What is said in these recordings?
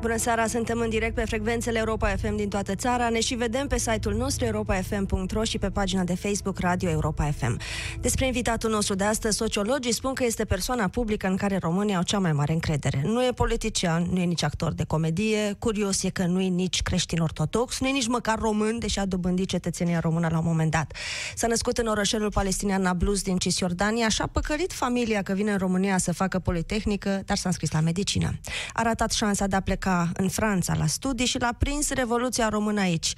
Bună seara, suntem în direct pe frecvențele Europa FM din toată țara. Ne și vedem pe site-ul nostru europafm.ro și pe pagina de Facebook Radio Europa FM. Despre invitatul nostru de astăzi, sociologii spun că este persoana publică în care românii au cea mai mare încredere. Nu e politician, nu e nici actor de comedie, curios e că nu e nici creștin ortodox, nu e nici măcar român, deși a dobândit cetățenia română la un moment dat. S-a născut în orășelul palestinian Nablus din Cisjordania și a păcălit familia că vine în România să facă politehnică, dar s-a înscris la medicină. A ratat șansa de a pleca pleca în Franța la studii și l-a prins Revoluția Română aici.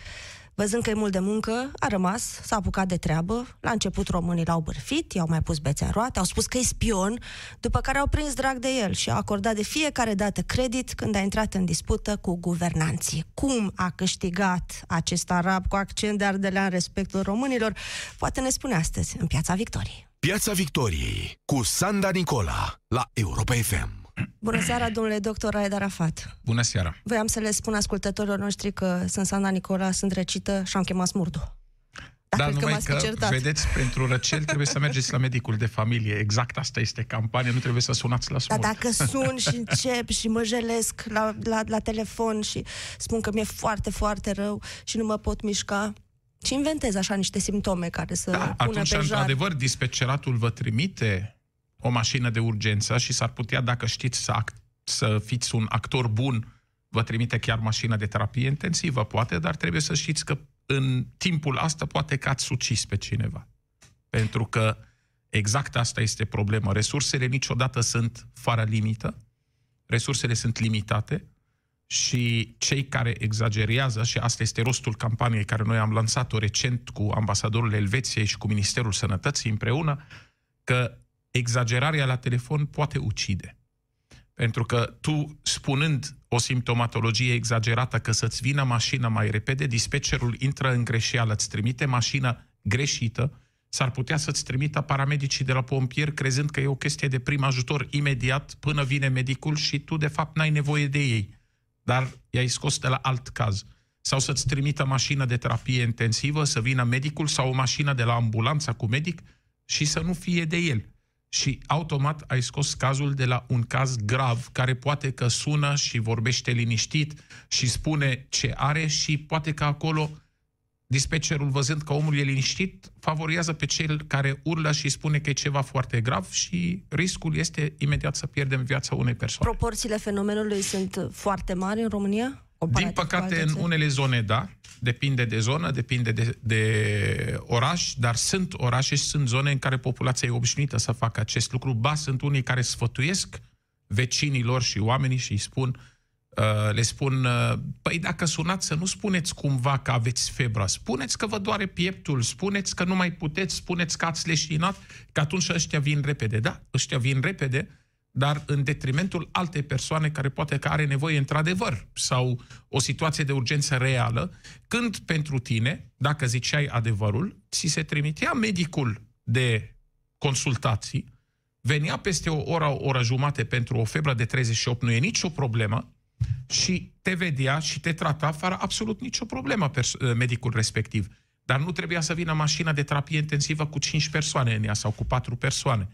Văzând că e mult de muncă, a rămas, s-a apucat de treabă. La început românii l-au bârfit, i-au mai pus bețe în roate, au spus că e spion, după care au prins drag de el și au acordat de fiecare dată credit când a intrat în dispută cu guvernanții. Cum a câștigat acest arab cu accent de ardelea în respectul românilor, poate ne spune astăzi în Piața Victoriei. Piața Victoriei cu Sanda Nicola la Europa FM. Bună seara, domnule doctor Raed Arafat. Bună seara. Voiam să le spun ascultătorilor noștri că sunt Sanda Nicola, sunt răcită și am chemat smurdu. Dar da, numai că, că vedeți, pentru răcel trebuie să mergeți la medicul de familie. Exact asta este campania, nu trebuie să sunați la smurt. Dar dacă sun și încep și mă jelesc la, la, la telefon și spun că mi-e foarte, foarte rău și nu mă pot mișca, și inventez așa niște simptome care să da, pună atunci, pe jar. adevăr, dispeceratul vă trimite o mașină de urgență și s-ar putea, dacă știți să, act- să fiți un actor bun, vă trimite chiar mașină de terapie intensivă, poate, dar trebuie să știți că în timpul asta poate că ați ucis pe cineva. Pentru că exact asta este problema. Resursele niciodată sunt fără limită, resursele sunt limitate și cei care exagerează, și asta este rostul campaniei care noi am lansat-o recent cu ambasadorul Elveției și cu Ministerul Sănătății împreună, că exagerarea la telefon poate ucide. Pentru că tu, spunând o simptomatologie exagerată că să-ți vină mașina mai repede, dispetcherul intră în greșeală, îți trimite mașina greșită, s-ar putea să-ți trimită paramedicii de la pompier crezând că e o chestie de prim ajutor imediat până vine medicul și tu de fapt n-ai nevoie de ei. Dar i-ai scos de la alt caz. Sau să-ți trimită mașină de terapie intensivă, să vină medicul sau o mașină de la ambulanța cu medic și să nu fie de el și automat ai scos cazul de la un caz grav, care poate că sună și vorbește liniștit și spune ce are și poate că acolo dispecerul, văzând că omul e liniștit, favoriază pe cel care urlă și spune că e ceva foarte grav și riscul este imediat să pierdem viața unei persoane. Proporțiile fenomenului sunt foarte mari în România? Din păcate, în unele zone, da. Depinde de zonă, depinde de, de oraș, dar sunt orașe și sunt zone în care populația e obișnuită să facă acest lucru. Ba, sunt unii care sfătuiesc vecinilor și oamenii și îi spun, uh, le spun, uh, păi dacă sunați să nu spuneți cumva că aveți febră, spuneți că vă doare pieptul, spuneți că nu mai puteți, spuneți că ați leșinat, că atunci ăștia vin repede. Da, ăștia vin repede, dar în detrimentul altei persoane care poate că are nevoie într-adevăr sau o situație de urgență reală, când pentru tine, dacă ziceai adevărul, ți se trimitea medicul de consultații, venea peste o oră, o oră jumate pentru o febră de 38, nu e nicio problemă, și te vedea și te trata fără absolut nicio problemă medicul respectiv. Dar nu trebuia să vină mașina de terapie intensivă cu 5 persoane în ea sau cu 4 persoane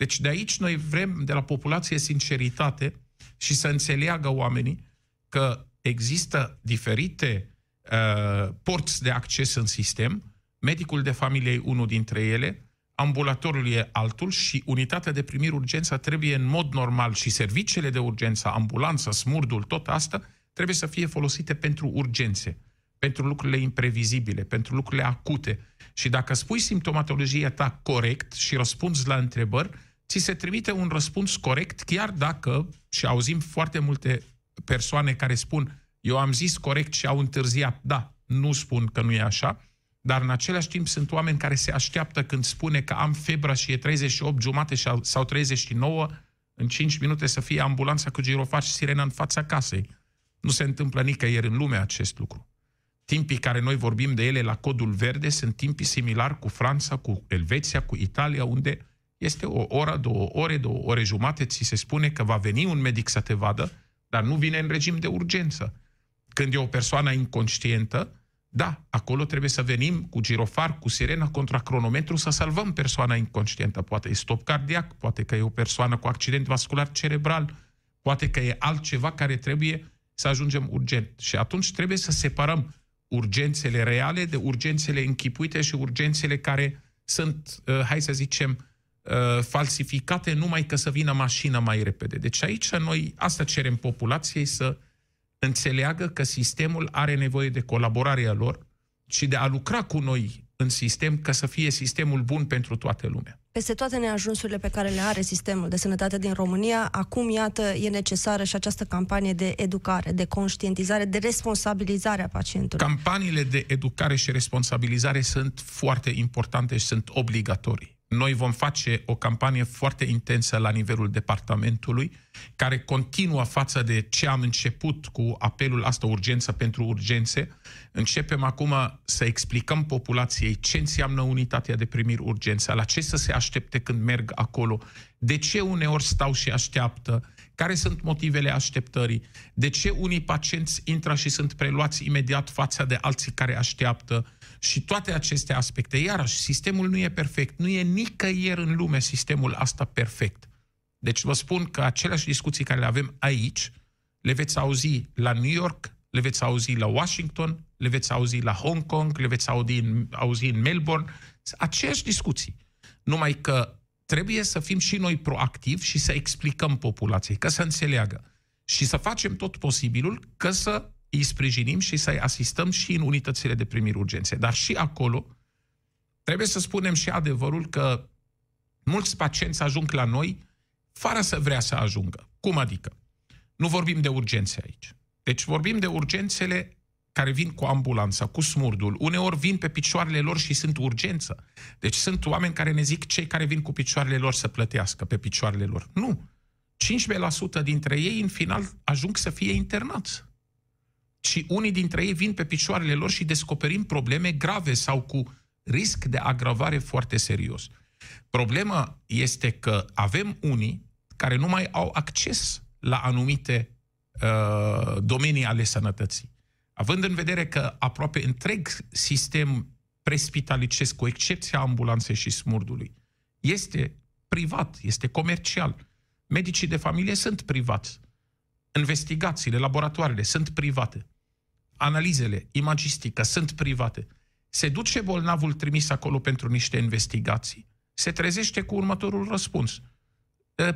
deci de aici noi vrem de la populație sinceritate și să înțeleagă oamenii că există diferite uh, porți de acces în sistem, medicul de familie e unul dintre ele, ambulatorul e altul și unitatea de primire urgență trebuie în mod normal și serviciile de urgență, ambulanță, smurdul, tot asta, trebuie să fie folosite pentru urgențe, pentru lucrurile imprevizibile, pentru lucrurile acute. Și dacă spui simptomatologia ta corect și răspunzi la întrebări, ți se trimite un răspuns corect, chiar dacă, și auzim foarte multe persoane care spun, eu am zis corect și au întârziat. Da, nu spun că nu e așa, dar în același timp sunt oameni care se așteaptă când spune că am febră și e 38 jumate sau 39, în 5 minute să fie ambulanța cu girofaci și sirena în fața casei. Nu se întâmplă nicăieri în lume acest lucru. Timpii care noi vorbim de ele la codul verde sunt timpii similari cu Franța, cu Elveția, cu Italia, unde este o oră, două ore, două ore jumate, ți se spune că va veni un medic să te vadă, dar nu vine în regim de urgență. Când e o persoană inconștientă, Da, acolo trebuie să venim cu girofar, cu sirena, contra cronometru, să salvăm persoana inconștientă. Poate e stop cardiac, poate că e o persoană cu accident vascular cerebral, poate că e altceva care trebuie să ajungem urgent. Și atunci trebuie să separăm urgențele reale de urgențele închipuite și urgențele care sunt, uh, hai să zicem, uh, falsificate numai că să vină mașina mai repede. Deci aici noi asta cerem populației să înțeleagă că sistemul are nevoie de colaborarea lor și de a lucra cu noi în sistem ca să fie sistemul bun pentru toată lumea. Peste toate neajunsurile pe care le are sistemul de sănătate din România, acum, iată, e necesară și această campanie de educare, de conștientizare, de responsabilizare a pacientului. Campaniile de educare și responsabilizare sunt foarte importante și sunt obligatorii. Noi vom face o campanie foarte intensă la nivelul departamentului, care continuă față de ce am început cu apelul asta urgență pentru urgențe. Începem acum să explicăm populației ce înseamnă unitatea de primiri urgență, la ce să se aștepte când merg acolo, de ce uneori stau și așteaptă, care sunt motivele așteptării, de ce unii pacienți intră și sunt preluați imediat față de alții care așteaptă, și toate aceste aspecte. Iarăși, sistemul nu e perfect. Nu e nicăieri în lume sistemul asta perfect. Deci vă spun că aceleași discuții care le avem aici, le veți auzi la New York, le veți auzi la Washington, le veți auzi la Hong Kong, le veți auzi în, auzi în Melbourne. Aceeași discuții. Numai că trebuie să fim și noi proactivi și să explicăm populației, că să înțeleagă. Și să facem tot posibilul că să îi sprijinim și să-i asistăm și în unitățile de primiri urgențe. Dar și acolo trebuie să spunem și adevărul că mulți pacienți ajung la noi fără să vrea să ajungă. Cum adică? Nu vorbim de urgențe aici. Deci vorbim de urgențele care vin cu ambulanța, cu smurdul. Uneori vin pe picioarele lor și sunt urgență. Deci sunt oameni care ne zic cei care vin cu picioarele lor să plătească pe picioarele lor. Nu. 15% dintre ei, în final, ajung să fie internați și unii dintre ei vin pe picioarele lor și descoperim probleme grave sau cu risc de agravare foarte serios. Problema este că avem unii care nu mai au acces la anumite uh, domenii ale sănătății. Având în vedere că aproape întreg sistem prespitalicesc, cu excepția ambulanței și smurdului, este privat, este comercial. Medicii de familie sunt privați. Investigațiile, laboratoarele sunt private analizele, imagistică, sunt private. Se duce bolnavul trimis acolo pentru niște investigații. Se trezește cu următorul răspuns.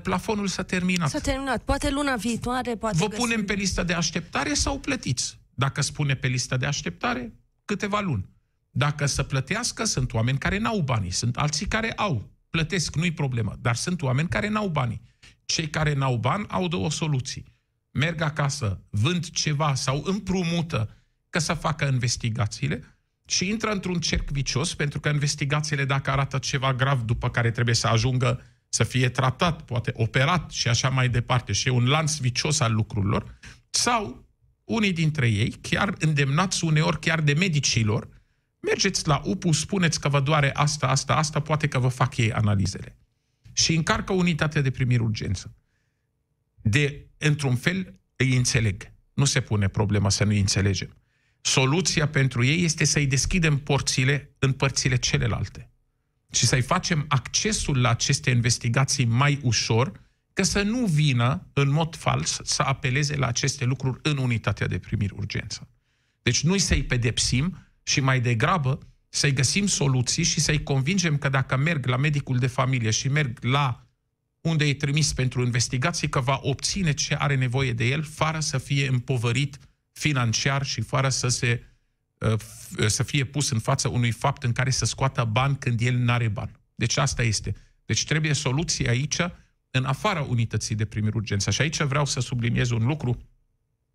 Plafonul s-a terminat. S-a terminat. Poate luna viitoare, poate Vă găsim... punem pe lista de așteptare sau plătiți? Dacă spune pe lista de așteptare, câteva luni. Dacă să plătească, sunt oameni care n-au banii, sunt alții care au. Plătesc, nu-i problemă, dar sunt oameni care n-au banii. Cei care n-au bani au două soluții merg acasă, vând ceva sau împrumută ca să facă investigațiile și intră într-un cerc vicios, pentru că investigațiile, dacă arată ceva grav, după care trebuie să ajungă să fie tratat, poate operat și așa mai departe, și e un lanț vicios al lucrurilor, sau unii dintre ei, chiar îndemnați uneori chiar de medicilor, mergeți la UPU, spuneți că vă doare asta, asta, asta, poate că vă fac ei analizele. Și încarcă unitatea de primiri urgență. De într-un fel, îi înțeleg. Nu se pune problema să nu-i înțelegem. Soluția pentru ei este să-i deschidem porțile în părțile celelalte și să-i facem accesul la aceste investigații mai ușor, ca să nu vină în mod fals să apeleze la aceste lucruri în unitatea de primiri urgență. Deci nu să-i pedepsim și mai degrabă să-i găsim soluții și să-i convingem că dacă merg la medicul de familie și merg la unde e trimis pentru investigații, că va obține ce are nevoie de el, fără să fie împovărit financiar și fără să, se, uh, să fie pus în fața unui fapt în care să scoată bani când el nu are bani. Deci asta este. Deci trebuie soluție aici, în afara unității de primiri urgență. Și aici vreau să subliniez un lucru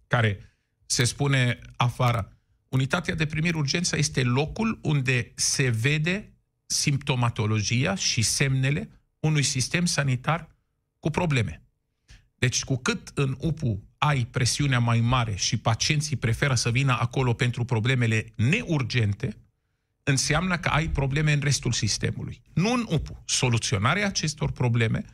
care se spune afară. Unitatea de primiri urgență este locul unde se vede simptomatologia și semnele unui sistem sanitar cu probleme. Deci cu cât în UPU ai presiunea mai mare și pacienții preferă să vină acolo pentru problemele neurgente, înseamnă că ai probleme în restul sistemului. Nu în UPU. Soluționarea acestor probleme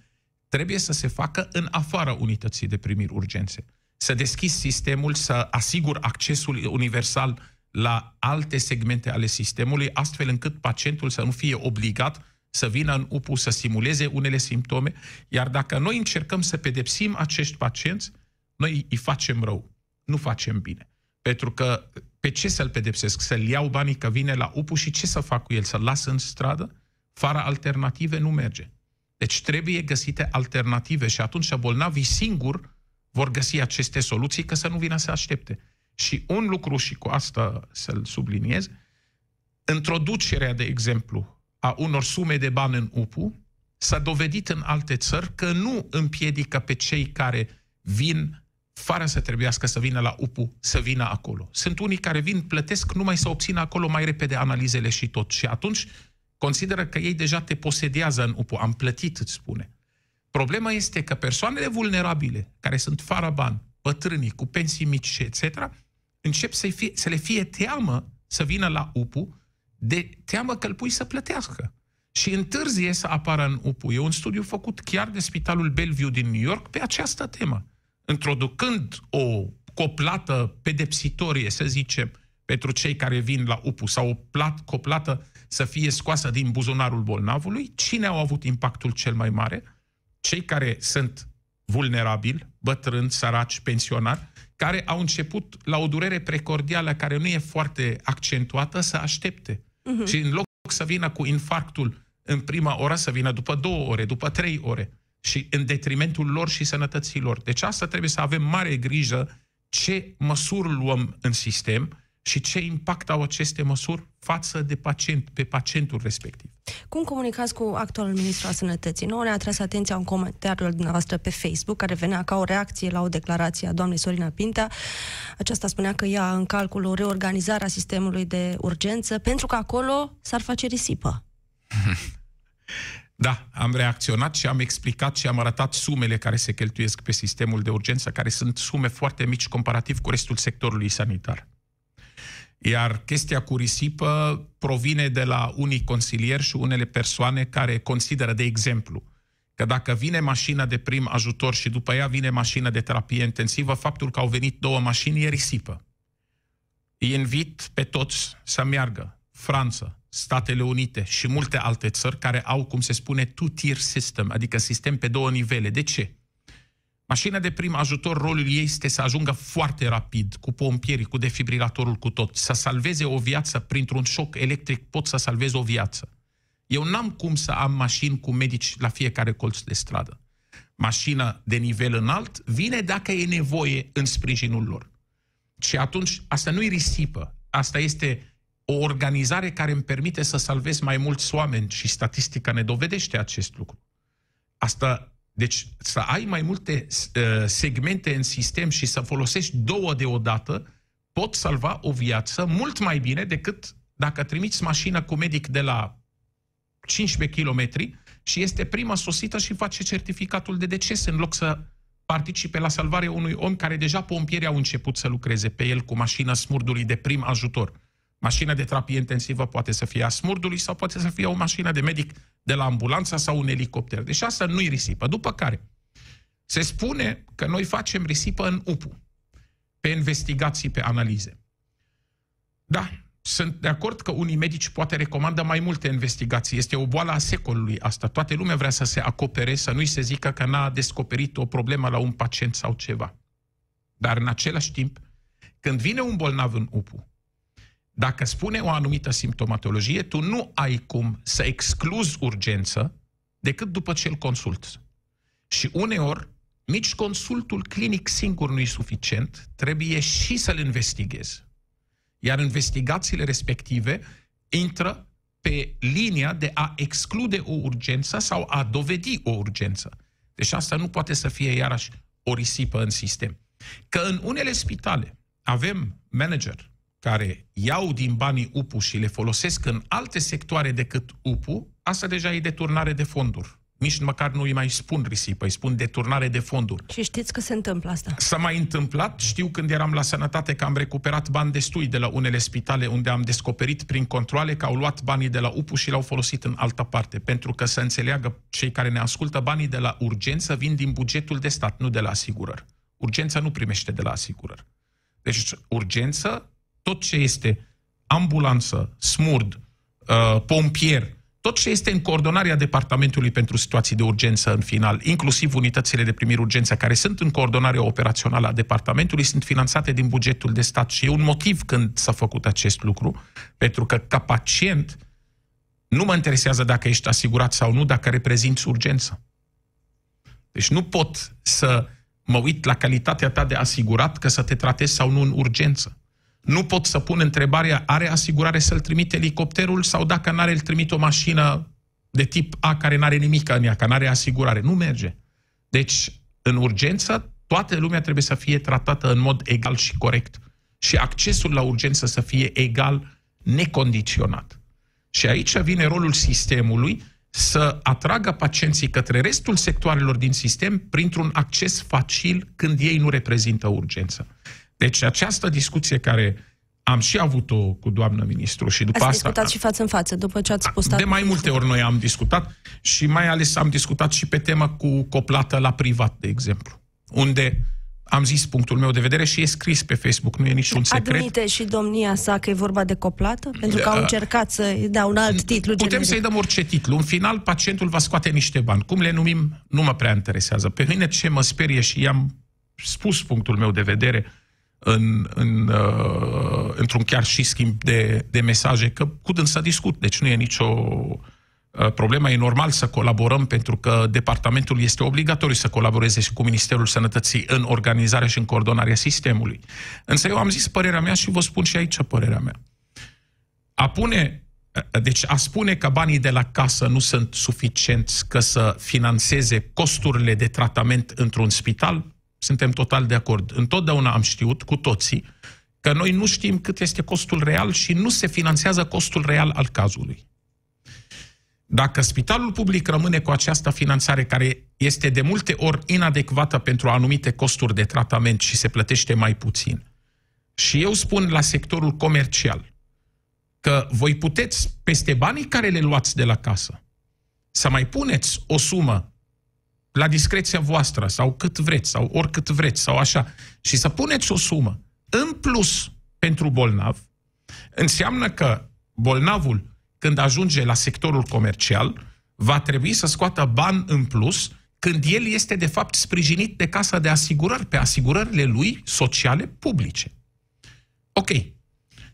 trebuie să se facă în afara unității de primiri urgențe. Să deschizi sistemul, să asigur accesul universal la alte segmente ale sistemului, astfel încât pacientul să nu fie obligat să vină în UPU să simuleze unele simptome, iar dacă noi încercăm să pedepsim acești pacienți, noi îi facem rău, nu facem bine. Pentru că pe ce să-l pedepsesc? Să-l iau banii că vine la UPU și ce să fac cu el? Să-l las în stradă? Fără alternative nu merge. Deci trebuie găsite alternative și atunci bolnavii singur vor găsi aceste soluții că să nu vină să aștepte. Și un lucru, și cu asta să-l subliniez, introducerea, de exemplu, a unor sume de bani în UPU s-a dovedit în alte țări că nu împiedică pe cei care vin fără să trebuiască să vină la UPU, să vină acolo. Sunt unii care vin, plătesc numai să obțină acolo mai repede analizele și tot. Și atunci consideră că ei deja te posedează în UPU. Am plătit, îți spune. Problema este că persoanele vulnerabile, care sunt fără bani, bătrânii, cu pensii mici, etc., încep să, fie, să le fie teamă să vină la UPU de teamă că îl pui să plătească. Și întârzie să apară în UPU. E un studiu făcut chiar de Spitalul Bellevue din New York pe această temă. Introducând o coplată pedepsitorie, să zicem, pentru cei care vin la UPU sau o plat, coplată să fie scoasă din buzunarul bolnavului, cine au avut impactul cel mai mare? Cei care sunt vulnerabili, bătrâni, săraci, pensionari, care au început la o durere precordială care nu e foarte accentuată să aștepte. Uh-huh. Și în loc să vină cu infarctul în prima oră, să vină după două ore, după trei ore și în detrimentul lor și sănătății lor. Deci asta trebuie să avem mare grijă ce măsuri luăm în sistem și ce impact au aceste măsuri față de pacient, pe pacientul respectiv. Cum comunicați cu actualul ministru al sănătății? Noi ne-a atras atenția un comentariu dumneavoastră pe Facebook care venea ca o reacție la o declarație a doamnei Sorina Pintea. Aceasta spunea că ia în calcul o reorganizare a sistemului de urgență pentru că acolo s-ar face risipă. Da, am reacționat și am explicat și am arătat sumele care se cheltuiesc pe sistemul de urgență, care sunt sume foarte mici comparativ cu restul sectorului sanitar. Iar chestia cu risipă provine de la unii consilieri și unele persoane care consideră, de exemplu, că dacă vine mașina de prim ajutor și după ea vine mașina de terapie intensivă, faptul că au venit două mașini e risipă. Îi invit pe toți să meargă. Franța, Statele Unite și multe alte țări care au, cum se spune, two-tier system, adică sistem pe două nivele. De ce? Mașina de prim ajutor, rolul ei este să ajungă foarte rapid, cu pompierii, cu defibrilatorul, cu tot, să salveze o viață printr-un șoc electric, pot să salvez o viață. Eu n-am cum să am mașini cu medici la fiecare colț de stradă. Mașina de nivel înalt vine dacă e nevoie în sprijinul lor. Și atunci, asta nu e risipă, asta este o organizare care îmi permite să salvez mai mulți oameni și statistica ne dovedește acest lucru. Asta deci să ai mai multe uh, segmente în sistem și să folosești două deodată pot salva o viață mult mai bine decât dacă trimiți mașina cu medic de la 15 km și este prima sosită și face certificatul de deces în loc să participe la salvarea unui om care deja pompierii au început să lucreze pe el cu mașina smurdului de prim ajutor. Mașina de terapie intensivă poate să fie a smurdului sau poate să fie o mașină de medic de la ambulanța sau un elicopter. Deci asta nu-i risipă. După care se spune că noi facem risipă în UPU, pe investigații, pe analize. Da, sunt de acord că unii medici poate recomandă mai multe investigații. Este o boală a secolului asta. Toată lumea vrea să se acopere, să nu-i se zică că n-a descoperit o problemă la un pacient sau ceva. Dar în același timp, când vine un bolnav în UPU, dacă spune o anumită simptomatologie, tu nu ai cum să excluzi urgență decât după ce îl consulți. Și uneori, nici consultul clinic singur nu e suficient, trebuie și să-l investighezi. Iar investigațiile respective intră pe linia de a exclude o urgență sau a dovedi o urgență. Deci asta nu poate să fie iarăși o risipă în sistem. Că în unele spitale avem manager care iau din banii UPU și le folosesc în alte sectoare decât UPU, asta deja e deturnare de fonduri. Nici măcar nu îi mai spun risipă, îi spun deturnare de fonduri. Și știți că se întâmplă asta? S-a mai întâmplat, știu când eram la sănătate că am recuperat bani destui de la unele spitale unde am descoperit prin controle că au luat banii de la UPU și l-au folosit în altă parte. Pentru că să înțeleagă cei care ne ascultă, banii de la urgență vin din bugetul de stat, nu de la asigurări. Urgența nu primește de la asigurări. Deci urgență tot ce este ambulanță, smurd, uh, pompier, tot ce este în coordonarea Departamentului pentru situații de urgență în final, inclusiv unitățile de primire urgență care sunt în coordonarea operațională a Departamentului, sunt finanțate din bugetul de stat și e un motiv când s-a făcut acest lucru, pentru că ca pacient nu mă interesează dacă ești asigurat sau nu, dacă reprezinți urgență. Deci nu pot să mă uit la calitatea ta de asigurat că să te tratezi sau nu în urgență. Nu pot să pun întrebarea, are asigurare să-l trimite elicopterul sau dacă n-are, îl trimite o mașină de tip A care n-are nimic în ea, că n-are asigurare. Nu merge. Deci, în urgență, toată lumea trebuie să fie tratată în mod egal și corect. Și accesul la urgență să fie egal, necondiționat. Și aici vine rolul sistemului să atragă pacienții către restul sectoarelor din sistem printr-un acces facil când ei nu reprezintă urgență. Deci această discuție care am și avut-o cu doamnă ministru și după ați asta... discutat și față în față, după ce ați spus... De mai multe ori noi am discutat și mai ales am discutat și pe temă cu coplată la privat, de exemplu, unde am zis punctul meu de vedere și e scris pe Facebook, nu e niciun secret. Admite și domnia sa că e vorba de coplată? Pentru că au încercat să dea un alt titlu Putem generic. să-i dăm orice titlu. În final, pacientul va scoate niște bani. Cum le numim, nu mă prea interesează. Pe mine ce mă sperie și i-am spus punctul meu de vedere în, în, uh, într-un chiar și schimb de, de mesaje, că cu să discut, deci nu e nicio uh, problemă. E normal să colaborăm pentru că departamentul este obligatoriu să colaboreze și cu Ministerul Sănătății în organizarea și în coordonarea sistemului. Însă eu am zis părerea mea și vă spun și aici părerea mea. A pune uh, deci a spune că banii de la casă nu sunt suficienți ca să financeze costurile de tratament într-un spital, suntem total de acord. Întotdeauna am știut, cu toții, că noi nu știm cât este costul real și nu se finanțează costul real al cazului. Dacă spitalul public rămâne cu această finanțare care este de multe ori inadecvată pentru anumite costuri de tratament și se plătește mai puțin, și eu spun la sectorul comercial că voi puteți, peste banii care le luați de la casă, să mai puneți o sumă la discreția voastră sau cât vreți sau oricât vreți sau așa și să puneți o sumă în plus pentru bolnav, înseamnă că bolnavul când ajunge la sectorul comercial va trebui să scoată bani în plus când el este de fapt sprijinit de casa de asigurări, pe asigurările lui sociale publice. Ok.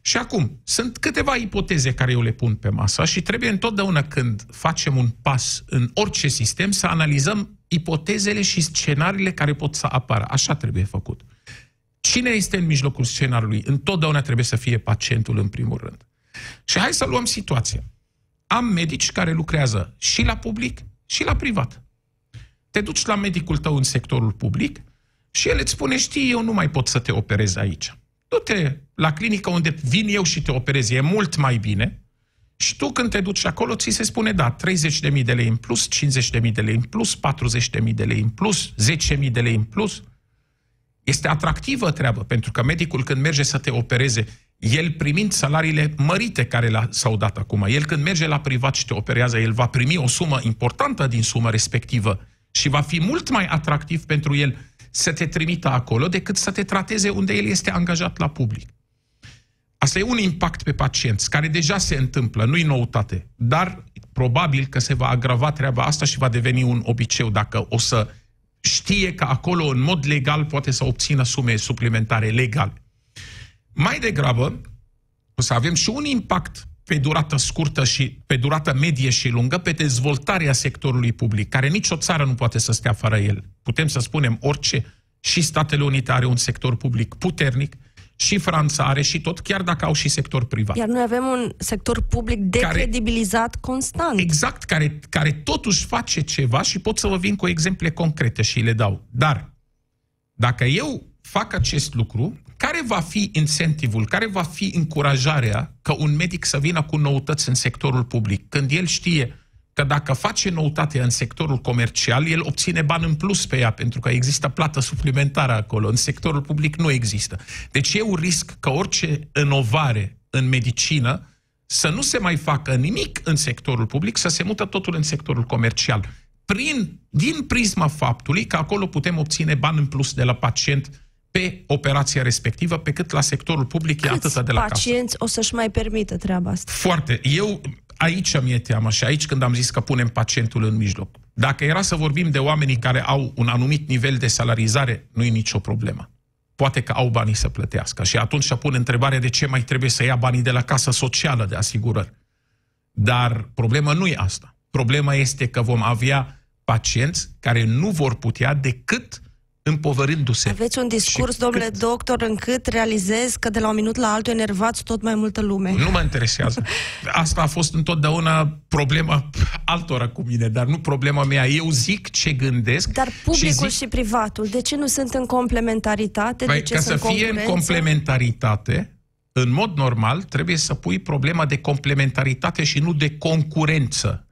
Și acum, sunt câteva ipoteze care eu le pun pe masă și trebuie întotdeauna când facem un pas în orice sistem să analizăm ipotezele și scenariile care pot să apară. Așa trebuie făcut. Cine este în mijlocul scenariului? Întotdeauna trebuie să fie pacientul în primul rând. Și hai să luăm situația. Am medici care lucrează și la public și la privat. Te duci la medicul tău în sectorul public și el îți spune, știi, eu nu mai pot să te operez aici. Du-te la clinică unde vin eu și te operez, e mult mai bine, și tu când te duci acolo, ți se spune, da, 30.000 de lei în plus, 50.000 de lei în plus, 40.000 de lei în plus, 10.000 de lei în plus. Este atractivă treabă, pentru că medicul când merge să te opereze, el primind salariile mărite care s-au dat acum, el când merge la privat și te operează, el va primi o sumă importantă din sumă respectivă și va fi mult mai atractiv pentru el să te trimită acolo decât să te trateze unde el este angajat la public. Asta e un impact pe pacienți, care deja se întâmplă, nu-i noutate, dar probabil că se va agrava treaba asta și va deveni un obiceu dacă o să știe că acolo, în mod legal, poate să obțină sume suplimentare legale. Mai degrabă, o să avem și un impact pe durată scurtă și pe durată medie și lungă pe dezvoltarea sectorului public, care nicio țară nu poate să stea fără el. Putem să spunem orice, și Statele Unite are un sector public puternic, și Franța are și tot, chiar dacă au și sector privat. Iar noi avem un sector public decredibilizat care, constant. Exact, care, care totuși face ceva și pot să vă vin cu exemple concrete și le dau. Dar, dacă eu fac acest lucru, care va fi incentivul, care va fi încurajarea ca un medic să vină cu noutăți în sectorul public, când el știe că dacă face noutate în sectorul comercial, el obține bani în plus pe ea, pentru că există plată suplimentară acolo. În sectorul public nu există. Deci e un risc că orice inovare în medicină să nu se mai facă nimic în sectorul public, să se mută totul în sectorul comercial. Prin, din prisma faptului că acolo putem obține bani în plus de la pacient pe operația respectivă, pe cât la sectorul public Câți e atâta de la pacienți casă. o să-și mai permită treaba asta? Foarte. Eu, aici mi-e teamă și aici când am zis că punem pacientul în mijloc. Dacă era să vorbim de oamenii care au un anumit nivel de salarizare, nu e nicio problemă. Poate că au banii să plătească. Și atunci pun întrebarea de ce mai trebuie să ia banii de la casa socială de asigurări. Dar problema nu e asta. Problema este că vom avea pacienți care nu vor putea decât împovărindu-se. Aveți un discurs, domnule cât... doctor, încât realizez că de la un minut la altul enervați tot mai multă lume. Nu mă interesează. Asta a fost întotdeauna problema altora cu mine, dar nu problema mea. Eu zic ce gândesc. Dar publicul și, zic... și privatul, de ce nu sunt în complementaritate? Păi, de ce ca sunt să fie în complementaritate, în mod normal, trebuie să pui problema de complementaritate și nu de concurență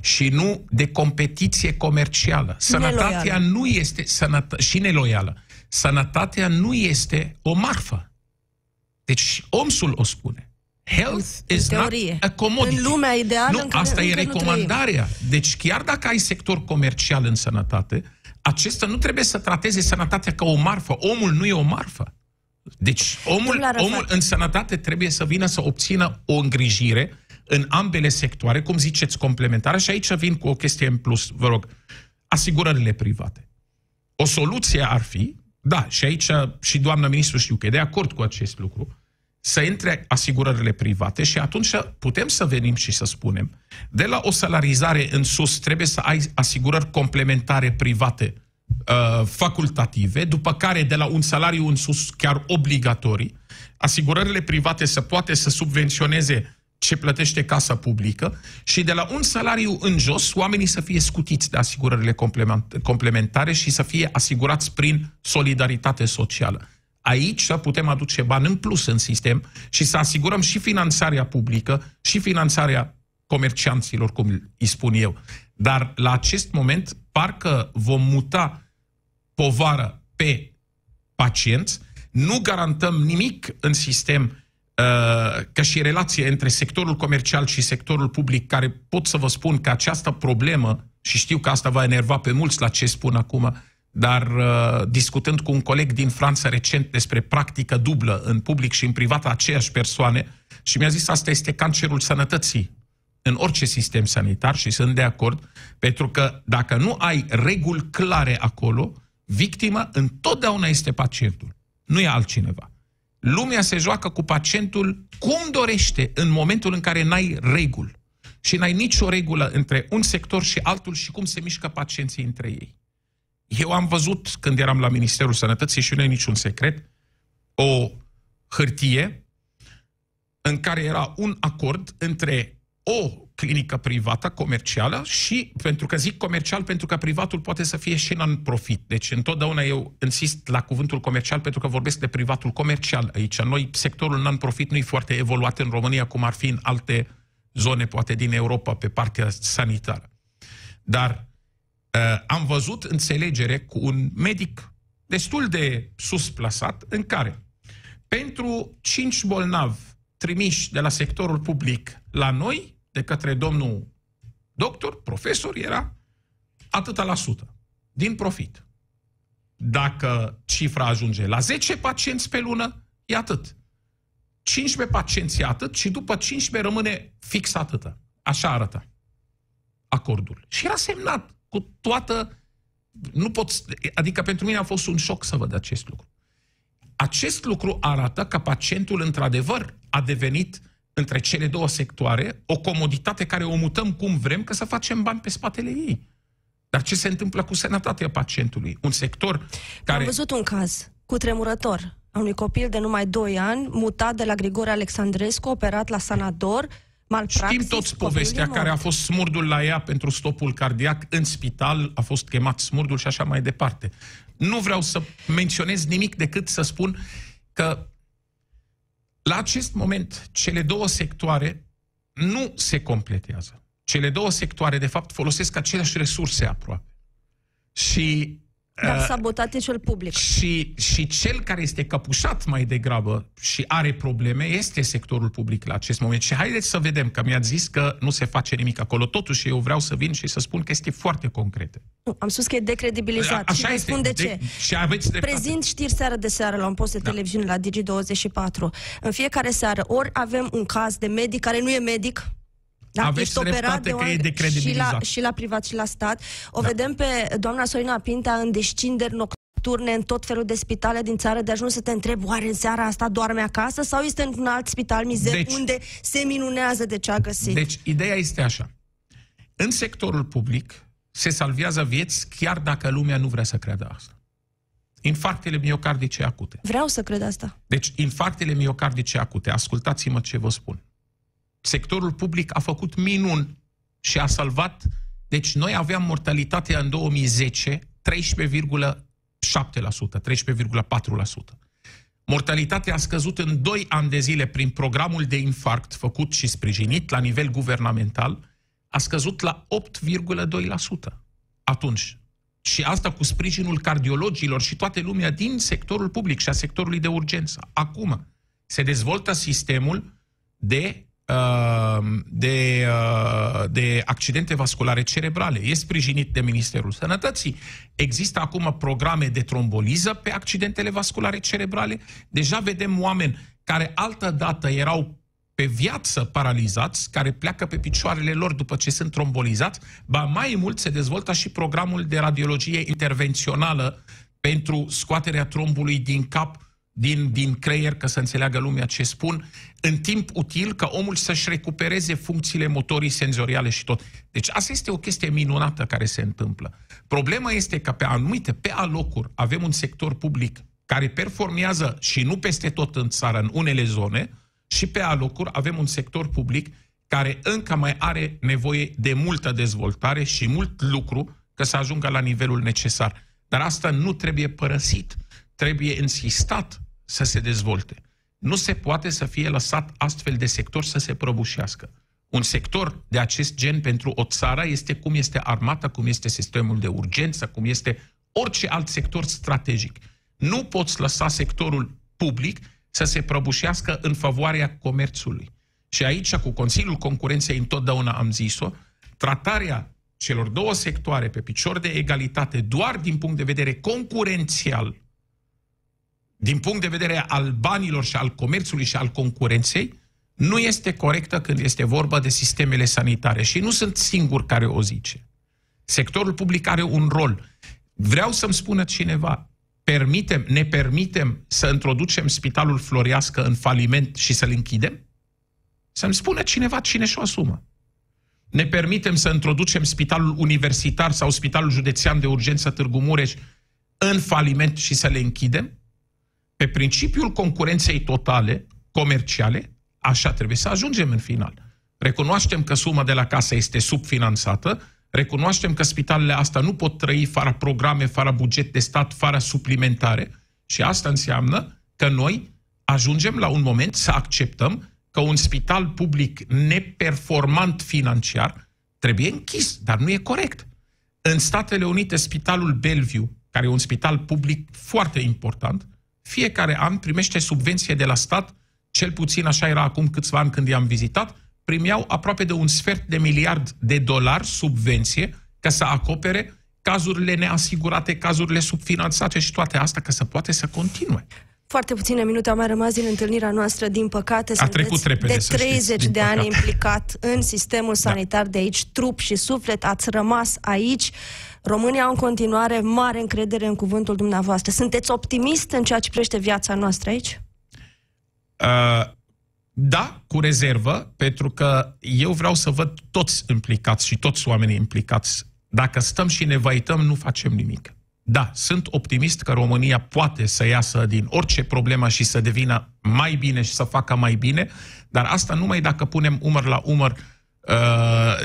și nu de competiție comercială. Sănătatea neloială. nu este sănătă- și neloială. Sănătatea nu este o marfă. Deci OMS-ul o spune. Health în is teorie. not a commodity. În lumea ideală nu, în care asta e recomandarea. Deci chiar dacă ai sector comercial în sănătate, acesta nu trebuie să trateze sănătatea ca o marfă. Omul nu e o marfă. Deci omul, omul în sănătate trebuie să vină să obțină o îngrijire în ambele sectoare, cum ziceți, complementare, și aici vin cu o chestie în plus, vă rog, asigurările private. O soluție ar fi, da, și aici și doamna ministru știu că e de acord cu acest lucru, să intre asigurările private și atunci putem să venim și să spunem, de la o salarizare în sus trebuie să ai asigurări complementare private uh, facultative, după care de la un salariu în sus chiar obligatorii, asigurările private să poate să subvenționeze ce plătește casa publică și de la un salariu în jos oamenii să fie scutiți de asigurările complementare și să fie asigurați prin solidaritate socială. Aici putem aduce bani în plus în sistem și să asigurăm și finanțarea publică și finanțarea comercianților, cum îi spun eu. Dar la acest moment parcă vom muta povară pe pacienți, nu garantăm nimic în sistem Uh, ca și relație între sectorul comercial și sectorul public, care pot să vă spun că această problemă, și știu că asta va enerva pe mulți la ce spun acum, dar uh, discutând cu un coleg din Franța recent despre practică dublă în public și în privat a aceeași persoane, și mi-a zis asta este cancerul sănătății în orice sistem sanitar și sunt de acord, pentru că dacă nu ai reguli clare acolo, victima întotdeauna este pacientul, nu e altcineva. Lumea se joacă cu pacientul cum dorește în momentul în care n-ai reguli. Și n-ai nicio regulă între un sector și altul și cum se mișcă pacienții între ei. Eu am văzut când eram la Ministerul Sănătății și nu e niciun secret, o hârtie în care era un acord între o clinică privată, comercială și, pentru că zic comercial, pentru că privatul poate să fie și non-profit. Deci întotdeauna eu insist la cuvântul comercial pentru că vorbesc de privatul comercial aici. Noi, sectorul non-profit nu e foarte evoluat în România cum ar fi în alte zone, poate din Europa, pe partea sanitară. Dar uh, am văzut înțelegere cu un medic destul de sus plasat, în care pentru cinci bolnavi trimiși de la sectorul public la noi, de către domnul doctor, profesor, era atâta la sută din profit. Dacă cifra ajunge la 10 pacienți pe lună, e atât. 15 pacienți e atât și după 15 rămâne fix atâta. Așa arăta acordul. Și era semnat cu toată... Nu pot... Adică pentru mine a fost un șoc să văd acest lucru. Acest lucru arată că pacientul, într-adevăr, a devenit între cele două sectoare, o comoditate care o mutăm cum vrem, că să facem bani pe spatele ei. Dar ce se întâmplă cu sănătatea pacientului? Un sector care... Am văzut un caz cu tremurător a unui copil de numai 2 ani, mutat de la Grigore Alexandrescu, operat la Sanador, malpraxis. Știm toți povestea care a fost smurdul la ea pentru stopul cardiac în spital, a fost chemat smurdul și așa mai departe. Nu vreau să menționez nimic decât să spun că la acest moment, cele două sectoare nu se completează. Cele două sectoare, de fapt, folosesc aceleași resurse aproape. Și Dar uh, sabotat e cel public. Și, și cel care este căpușat mai degrabă și are probleme este sectorul public la acest moment. Și haideți să vedem, că mi-ați zis că nu se face nimic acolo. Totuși, eu vreau să vin și să spun chestii foarte concrete. Nu, am spus că e decredibilizat. Așa și este. spun de ce. De, și aveți Prezint știri seară de seară la un post de da. televiziune la Digi24. În fiecare seară, ori avem un caz de medic care nu e medic, da, Aveți dreptate că e decredibilizat. Și la, și la privat și la stat. O da. vedem pe doamna Sorina Pinta în descinderi nocturne în tot felul de spitale din țară de ajuns să te întreb oare în seara asta doarme acasă sau este într-un alt spital mizer deci, unde se minunează de ce a găsit. Deci, ideea este așa. În sectorul public se salvează vieți chiar dacă lumea nu vrea să creadă asta. Infarctele miocardice acute. Vreau să cred asta. Deci, infarctele miocardice acute, ascultați-mă ce vă spun sectorul public a făcut minun și a salvat. Deci noi aveam mortalitatea în 2010 13,7%, 13,4%. Mortalitatea a scăzut în 2 ani de zile prin programul de infarct făcut și sprijinit la nivel guvernamental, a scăzut la 8,2%. Atunci. Și asta cu sprijinul cardiologilor și toate lumea din sectorul public și a sectorului de urgență. Acum se dezvoltă sistemul de Uh, de, uh, de accidente vasculare cerebrale. E sprijinit de Ministerul Sănătății. Există acum programe de tromboliză pe accidentele vasculare cerebrale. Deja vedem oameni care altă dată erau pe viață paralizați, care pleacă pe picioarele lor după ce sunt trombolizați, ba mai mult se dezvoltă și programul de radiologie intervențională pentru scoaterea trombului din cap din, din creier, ca să înțeleagă lumea ce spun, în timp util ca omul să-și recupereze funcțiile motorii senzoriale și tot. Deci asta este o chestie minunată care se întâmplă. Problema este că pe anumite, pe alocuri, avem un sector public care performează și nu peste tot în țară, în unele zone, și pe alocuri avem un sector public care încă mai are nevoie de multă dezvoltare și mult lucru ca să ajungă la nivelul necesar. Dar asta nu trebuie părăsit, trebuie insistat să se dezvolte. Nu se poate să fie lăsat astfel de sector să se prăbușească. Un sector de acest gen pentru o țară este cum este armata, cum este sistemul de urgență, cum este orice alt sector strategic. Nu poți lăsa sectorul public să se prăbușească în favoarea comerțului. Și aici, cu Consiliul Concurenței, întotdeauna am zis-o, tratarea celor două sectoare pe picior de egalitate doar din punct de vedere concurențial din punct de vedere al banilor și al comerțului și al concurenței, nu este corectă când este vorba de sistemele sanitare. Și nu sunt singur care o zice. Sectorul public are un rol. Vreau să-mi spună cineva, permitem, ne permitem să introducem spitalul Florească în faliment și să-l închidem? Să-mi spună cineva cine și-o asumă. Ne permitem să introducem spitalul universitar sau spitalul județean de urgență Târgu Mureș în faliment și să le închidem? Pe principiul concurenței totale, comerciale, așa trebuie să ajungem în final. Recunoaștem că suma de la casă este subfinanțată, recunoaștem că spitalele astea nu pot trăi fără programe, fără buget de stat, fără suplimentare și asta înseamnă că noi ajungem la un moment să acceptăm că un spital public neperformant financiar trebuie închis, dar nu e corect. În Statele Unite, spitalul Bellevue, care e un spital public foarte important, fiecare an primește subvenție de la stat, cel puțin așa era acum câțiva ani când i-am vizitat, primeau aproape de un sfert de miliard de dolari subvenție ca să acopere cazurile neasigurate, cazurile subfinanțate și toate astea ca să poate să continue. Foarte puține minute au mai rămas din întâlnirea noastră, din păcate. A trecut repede, de 30 știți, de păcate. ani implicat în sistemul da. sanitar da. de aici, trup și suflet, ați rămas aici. România au în continuare mare încredere în cuvântul dumneavoastră. Sunteți optimist în ceea ce privește viața noastră aici? Uh, da, cu rezervă, pentru că eu vreau să văd toți implicați și toți oamenii implicați. Dacă stăm și ne vaităm, nu facem nimic. Da, sunt optimist că România poate să iasă din orice problemă și să devină mai bine și să facă mai bine, dar asta numai dacă punem umăr la umăr Uh,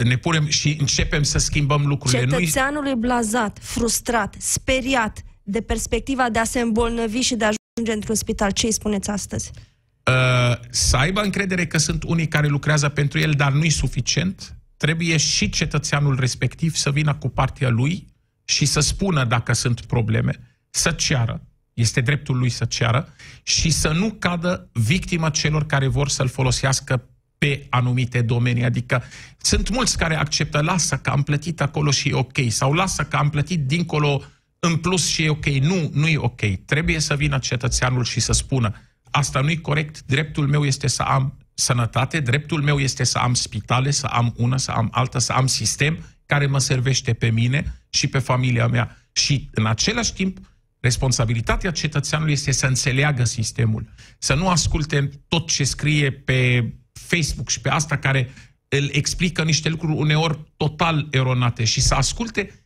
ne punem și începem să schimbăm lucrurile. Cetățeanul e blazat, frustrat, speriat de perspectiva de a se îmbolnăvi și de a ajunge într-un spital. Ce îi spuneți astăzi? Uh, să aibă încredere că sunt unii care lucrează pentru el, dar nu-i suficient. Trebuie și cetățeanul respectiv să vină cu partea lui și să spună dacă sunt probleme, să ceară, este dreptul lui să ceară și să nu cadă victima celor care vor să-l folosească pe anumite domenii. Adică sunt mulți care acceptă, lasă că am plătit acolo și e ok, sau lasă că am plătit dincolo în plus și e ok. Nu, nu e ok. Trebuie să vină cetățeanul și să spună, asta nu e corect, dreptul meu este să am sănătate, dreptul meu este să am spitale, să am una, să am alta, să am sistem care mă servește pe mine și pe familia mea. Și în același timp, responsabilitatea cetățeanului este să înțeleagă sistemul, să nu asculte tot ce scrie pe Facebook și pe asta care îl explică niște lucruri uneori total eronate și să asculte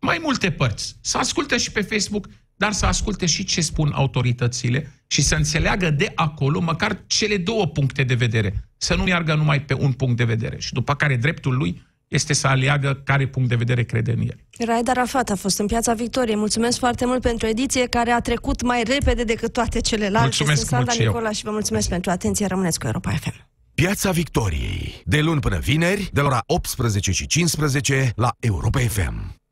mai multe părți. Să asculte și pe Facebook, dar să asculte și ce spun autoritățile și să înțeleagă de acolo măcar cele două puncte de vedere. Să nu meargă numai pe un punct de vedere. Și după care dreptul lui este să aleagă care punct de vedere crede în el. Raed Arafat a fost în Piața Victoriei. Mulțumesc foarte mult pentru ediție care a trecut mai repede decât toate celelalte. Mulțumesc Sunt mult și Nicola eu. și vă mulțumesc pentru atenție. Rămâneți cu Europa FM. Piața Victoriei. De luni până vineri, de la ora 18 și 15 la Europa FM.